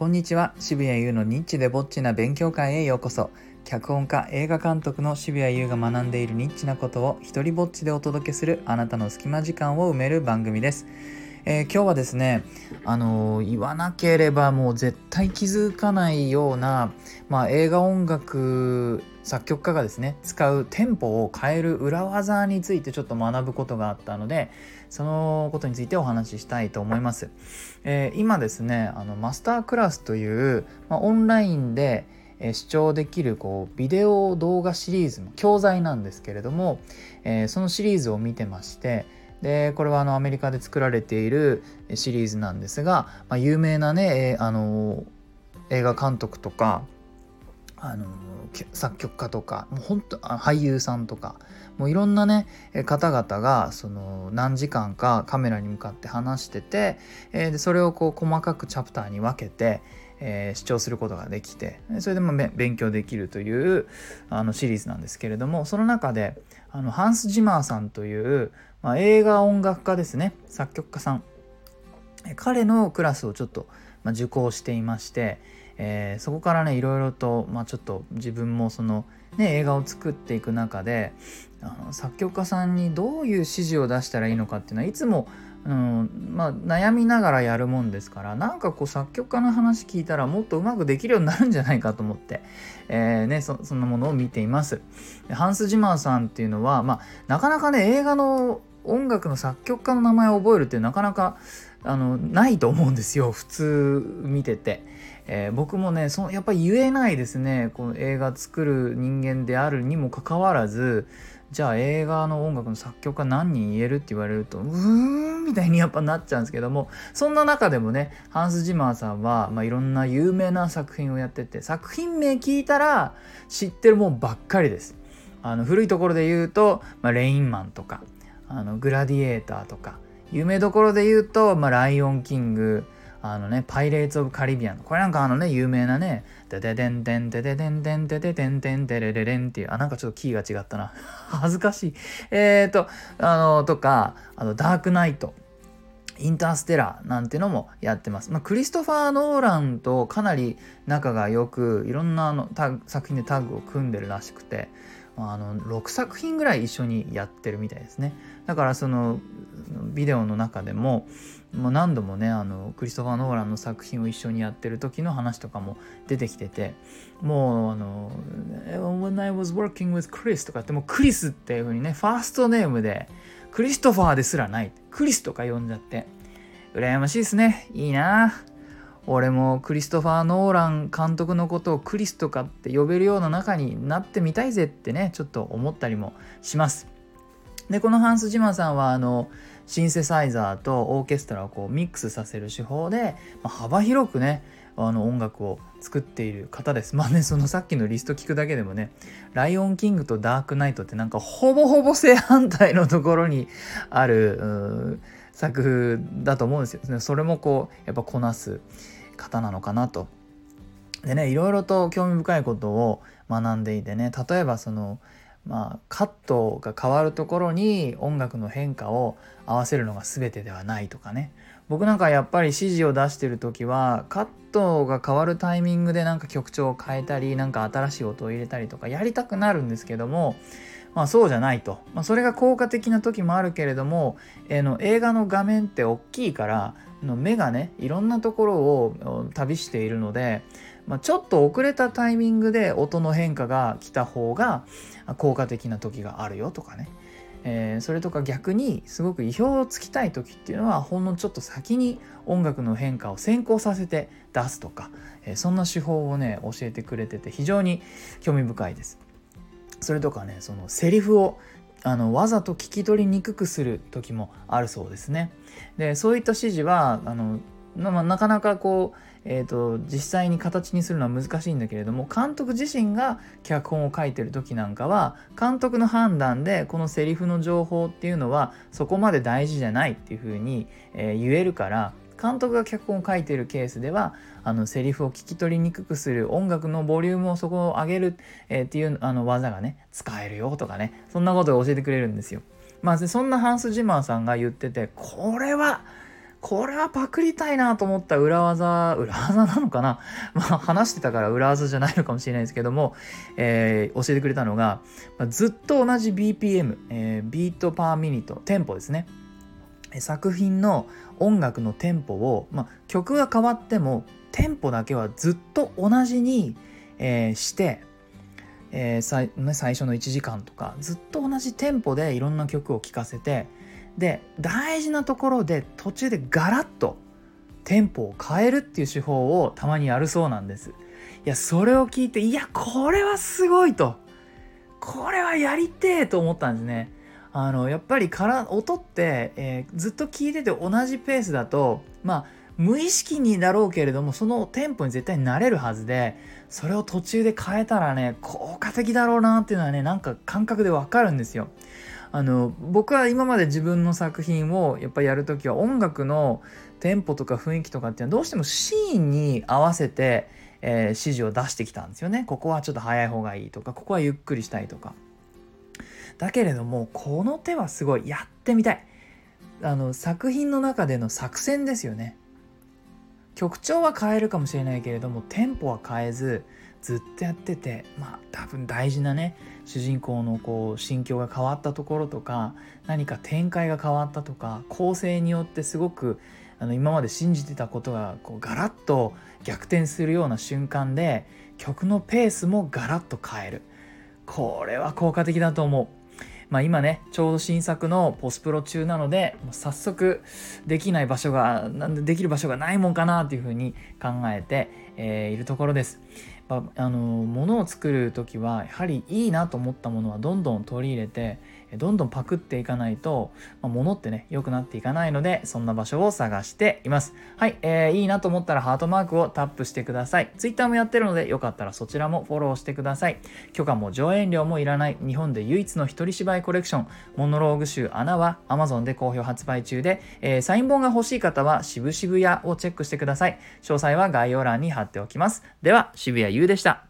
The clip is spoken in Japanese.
こんにちは。渋谷優のニッチでぼっちな勉強会へようこそ。脚本家映画監督の渋谷優が学んでいるニッチなことを一人ぼっちでお届けするあなたの隙間時間を埋める番組です。えー、今日はですね、あのー、言わなければもう絶対気づかないような、まあ、映画音楽作曲家がですね使うテンポを変える裏技についてちょっと学ぶことがあったのでそのことについてお話ししたいと思います。えー、今ですねあのマスタークラスという、まあ、オンラインで視聴できるこうビデオ動画シリーズの教材なんですけれども、えー、そのシリーズを見てましてでこれはあのアメリカで作られているシリーズなんですが、まあ、有名なね、あの映画監督とかあの作曲家とかもう本当俳優さんとかもういろんなね方々がその何時間かカメラに向かって話してて、えー、でそれをこう細かくチャプターに分けて、えー、視聴することができてそれでも勉強できるというあのシリーズなんですけれどもその中であのハンス・ジマーさんという、まあ、映画音楽家ですね。作曲家さん。彼のクラスをちょっと、まあ、受講していましてえー、そこからねいろいろと、まあ、ちょっと自分もその、ね、映画を作っていく中であの作曲家さんにどういう指示を出したらいいのかっていうのはいつも、うんまあ、悩みながらやるもんですからなんかこう作曲家の話聞いたらもっとうまくできるようになるんじゃないかと思って、えーね、そそんなものを見ています。ハンス・ジマーさんっていうのは、まあ、なかなかね映画の音楽の作曲家の名前を覚えるってなかなかあのないと思うんですよ普通見てて。えー、僕もねそのやっぱり言えないですねこの映画作る人間であるにもかかわらずじゃあ映画の音楽の作曲家何人言えるって言われるとうーんみたいにやっぱなっちゃうんですけどもそんな中でもねハンス・ジマーさんは、まあ、いろんな有名な作品をやってて作品名聞いたら知ってるもんばっかりです。あの古いところで言うと、まあ、レインマンとかあのグラディエーターとか有名どころで言うと、まあ、ライオンキングあのね、パイレーツ・オブ・カリビアン。これなんかあのね、有名なね、デデデンデンデデデンデンデデデンデンデレレレンっていう、あ、なんかちょっとキーが違ったな。恥ずかしい。えーと、あの、とか、あの、ダークナイト。インターステラーなんてのもやってます。まあ、クリストファー・ノーランとかなり仲が良く、いろんなあのタ作品でタッグを組んでるらしくて、あの6作品ぐらい一緒にやってるみたいですね。だからそのビデオの中でもまあ、何度もねあのクリストファー・ノーランの作品を一緒にやってる時の話とかも出てきててもうあの「When I was working with Chris」とかってもうクリスっていう風にねファーストネームでクリストファーですらないクリスとか呼んじゃって羨ましいですね。いいな。俺もクリストファー・ノーラン監督のことをクリスとかって呼べるような中になってみたいぜってねちょっと思ったりもします。でこのハンス・ジマさんはあのシンセサイザーとオーケストラをこうミックスさせる手法で、まあ、幅広くねあの音楽を作っている方です。まあね、そのさっきのリスト聞くだけでもね、ライオンキングとダークナイトってなんかほぼほぼ正反対のところに ある作風だと思うんですよ。それもこう、やっぱこなす方なのかなと。でね、いろいろと興味深いことを学んでいてね、例えばその、まあ、カットが変わるところに音楽の変化を合わせるのが全てではないとかね。僕なんかやっぱり指示を出してる時はカットが変わるタイミングでなんか曲調を変えたりなんか新しい音を入れたりとかやりたくなるんですけどもまあそうじゃないと、まあ、それが効果的な時もあるけれども、えー、の映画の画面って大きいからの目がねいろんなところを旅しているのでまあ、ちょっと遅れたタイミングで音の変化が来た方が効果的な時があるよとかね、えー、それとか逆にすごく意表をつきたい時っていうのはほんのちょっと先に音楽の変化を先行させて出すとか、えー、そんな手法をね教えてくれてて非常に興味深いです。それとかねそのセリフをあのわざと聞き取りにくくする時もあるそうですね。でそういった指示はあのまあ、なかなかこうえーと、実際に形にするのは難しいんだけれども監督自身が脚本を書いてる時なんかは監督の判断でこのセリフの情報っていうのはそこまで大事じゃないっていうふうに、えー、言えるから監督が脚本を書いてるケースではあのセリフを聞き取りにくくする音楽のボリュームをそこを上げる、えー、っていうあの技がね使えるよとかねそんなことを教えてくれるんですよ。まあ、そんなハンス・ジマーさんが言っててこれはこれはパクりたいなと思った裏技裏技なのかな？まあ話してたから裏技じゃないのかもしれないですけども、えー、教えてくれたのが、まあ、ずっと同じ BPM、えー、ビートパーミニットテンポですね。作品の音楽のテンポを、まあ、曲が変わってもテンポだけはずっと同じに、えー、して、えー最、最初の1時間とかずっと同じテンポでいろんな曲を聴かせてで大事なところで途中でガラッとテンポを変えるっていう手法をたまにやるそうなんです。いやそれを聞いていやこれはすごいとこれはやりてえと思ったんですね。あのやっぱりから音って、えー、ずっと聞いてて同じペースだとまあ無意識にだろうけれどもそのテンポに絶対になれるはずでそれを途中で変えたらね効果的だろうなっていうのはねなんか感覚でわかるんですよ。あの僕は今まで自分の作品をやっぱりやる時は音楽のテンポとか雰囲気とかっていうのはどうしてもシーンに合わせて、えー、指示を出してきたんですよね。ここはちょっと早い方がいいとかここはゆっくりしたいとか。だけれどもこの手はすごいやってみたいあの作品の中での作戦ですよね曲調は変えるかもしれないけれどもテンポは変えずずっとやっててまあ多分大事なね主人公のこう心境が変わったところとか何か展開が変わったとか構成によってすごくあの今まで信じてたことがこうガラッと逆転するような瞬間で曲のペースもガラッと変えるこれは効果的だと思うまあ、今ねちょうど新作のポスプロ中なので早速できない場所がなんでできる場所がないもんかなっていうふうに考えて、えー、いるところです。あの物を作る時はやはりいいなと思ったものはどんどん取り入れてどんどんパクっていかないと、まあ、物ってね良くなっていかないのでそんな場所を探しています。はい、えー、いいなと思ったらハートマークをタップしてください。Twitter もやってるのでよかったらそちらもフォローしてください。許可も上演料もいらない日本で唯一の一人芝居コレクション。モノローグ集穴は Amazon で好評発売中で、えー、サイン本が欲しい方は渋々屋をチェックしてください。詳細は概要欄に貼っておきます。では渋谷優でした。